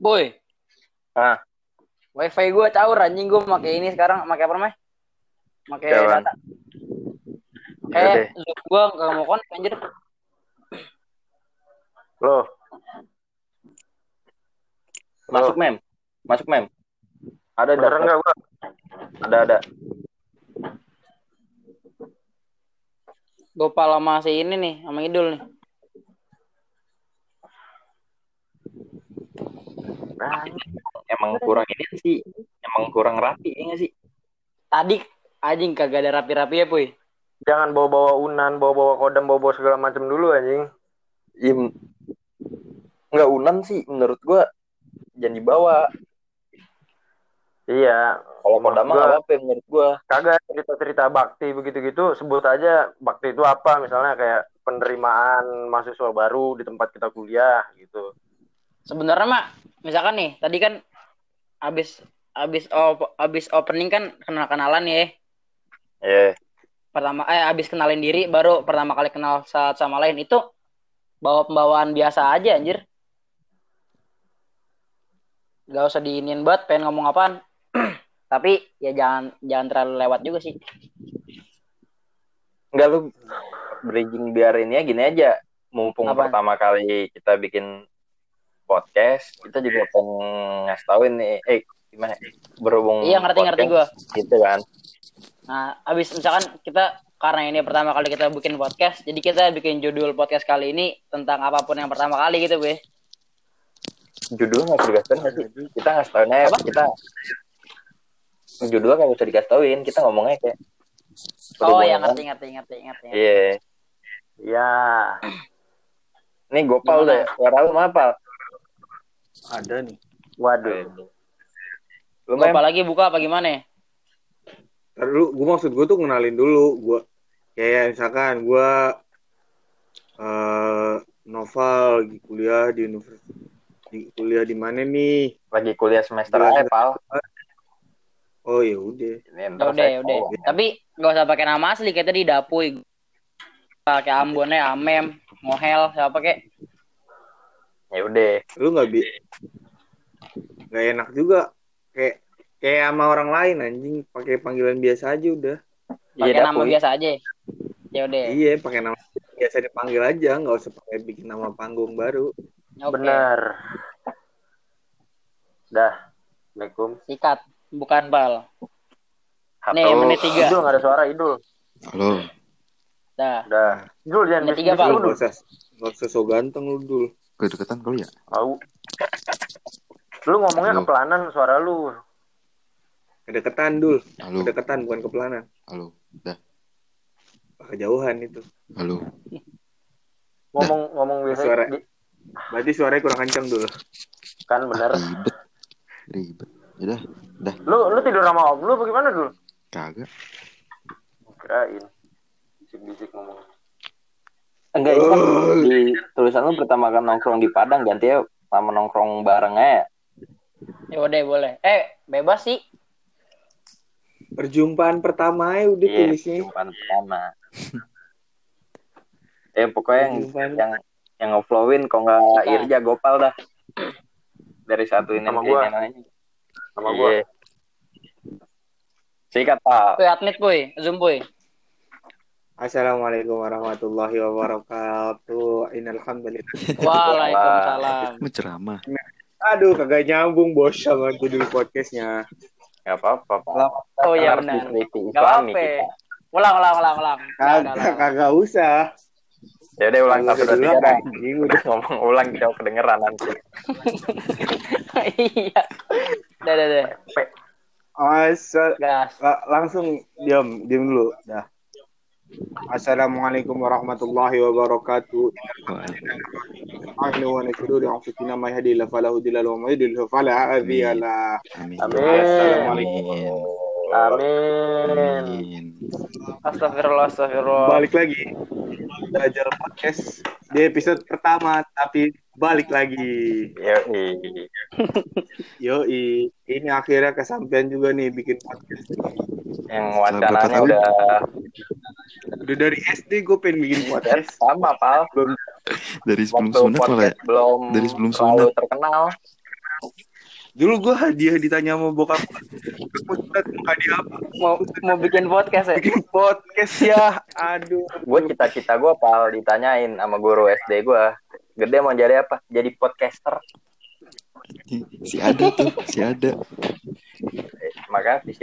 Boy. Ah. Wifi gue caur anjing gue pakai ini sekarang pakai apa namanya? Pakai data. Kayak Zoom gue nggak mau connect anjir. Loh. Masuk mem. Masuk mem. Ada daftar. enggak gua? Ada ada. Gopal sama si ini nih, sama Idul nih. Nah, Emang kurang ini sih. Emang kurang rapi ya sih? Tadi anjing kagak ada rapi-rapi ya, Puy. jangan bawa-bawa unan, bawa-bawa kodam, bawa-bawa segala macam dulu anjing. Im nggak unan sih menurut gua jangan dibawa. Iya, Kalau kodam mah gua- nggak apa-apa menurut gua. kagak cerita-cerita bakti begitu-gitu sebut aja bakti itu apa misalnya kayak penerimaan mahasiswa baru di tempat kita kuliah gitu. Sebenarnya mak, misalkan nih, tadi kan abis abis op, abis opening kan kenal-kenalan ya. Eh, Pertama eh abis kenalin diri baru pertama kali kenal saat sama lain itu bawa pembawaan biasa aja anjir. Gak usah diinin banget pengen ngomong apaan. Tapi ya jangan jangan terlalu lewat juga sih. Enggak lu bridging biar ini ya gini aja. Mumpung Apa? pertama kali kita bikin podcast, kita juga pengen ngasih tauin nih, eh gimana? Berhubung Iya ngerti-ngerti gue. podcast, gitu kan. Nah, abis misalkan kita karena ini pertama kali kita bikin podcast, jadi kita bikin judul podcast kali ini tentang apa pun yang pertama kali gitu, Be. Judulnya nggak usah dikasih sih? Kita ngasih tauin aja, Apa? kita judulnya nggak usah dikasih tauin, kita ngomongnya kayak Oh ya ngerti ngerti ngerti ngerti. Iya. Ya, Nih Gopal deh, suara lu mah apa? Ada nih. waduh. Lu Gua mem? apalagi buka apa gimana? Ntar dulu, gue maksud gue tuh kenalin dulu. Gue kayak misalkan gue eh Noval lagi kuliah di universitas di kuliah di mana nih? lagi kuliah semester Gila, aja, Pal. Oh ya udah. Ya udah ya udah. Tapi nggak usah pakai nama asli kayak tadi Dapuy. Pakai Ambonnya Amem, Mohel, siapa kek? Ya udah. Lu nggak bi nggak enak juga kayak kayak sama orang lain anjing pakai panggilan biasa aja udah. Pakai Iya, nama biasa aja. Ya udah. Iya pakai nama biasa dipanggil aja nggak usah pakai bikin nama panggung baru. Oke. Benar. Dah. Assalamualaikum. Sikat, bukan bal. Atau Nih, menit tiga. Idul nggak ada suara Idul. Halo. Dah. Dah. Idul jangan Menit tiga, Dul. Nggak usah nggak usah so ganteng lu dulu. Kedeketan kali ya? Tahu. Lu ngomongnya Halo. kepelanan suara lu. Kedekatan dul, Halo. kedekatan bukan kepelanan. Halo. Dah. Kejauhan itu. Halo. Ngomong ngomong biasa Suara. di- Berarti suaranya kurang kencang dulu. kan bener. Ribet. Ribet. Yaudah. Dah. Lu lu tidur sama om lu bagaimana dulu? Kagak. Kirain. Bisik-bisik ngomong. Enggak ini kan di tulisan lu pertama kan nongkrong di Padang ganti ya sama nongkrong bareng aja. Ya udah boleh. Eh, bebas sih. Perjumpaan pertama ya udah Iya, tulisnya. perjumpaan pertama. eh pokoknya yang Perjumpaan. yang yang ngeflowin kok nggak Kita. Irja Gopal dah. Dari satu ini Sama gua. Sama gua. Iya. Sikat Pak. Puy atlet puy, zoom puy. Assalamualaikum warahmatullahi wabarakatuh. Innalhamdulillah. Waalaikumsalam. Menceramah. Aduh, kagak nyambung bos sama judul podcastnya. Gak apa-apa. Oh iya benar. Gak apa-apa. kita. Ulang, ulang, ulang, ulang. Kagak, kagak usah. Ya udah ulang satu dua tiga dah. Udah ngomong ulang jauh kedengeran nanti. Iya. Udah, udah, udah. Asa- Gas. la- langsung diam, diam dulu. Dah. Assalamualaikum warahmatullahi wabarakatuh. Wa anfusina ma fala mudilla lahu wa may yudlil fala hadiya lahu. Amin. Amin. Assalamualaikum. Amin. Amin. Astagfirullah, astagfirullah. Balik lagi. Belajar podcast di episode pertama tapi balik lagi. Yoi. Yoi, ini akhirnya kesampaian juga nih bikin podcast. Yang wacananya udah Udah dari SD gue pengen bikin podcast. sama Pal. Belum Dari sebelum Waktu sunat malah ya? podcast belum Dari sebelum sunat. terkenal. Dulu gue hadiah ditanya sama bokap. Mau hadiah apa? Mau mau bikin podcast ya? Bikin podcast ya. Aduh. Gue cita-cita gue pal ditanyain sama guru SD gue. Gede mau jadi apa? Jadi podcaster. Si ada tuh, si ada. Visi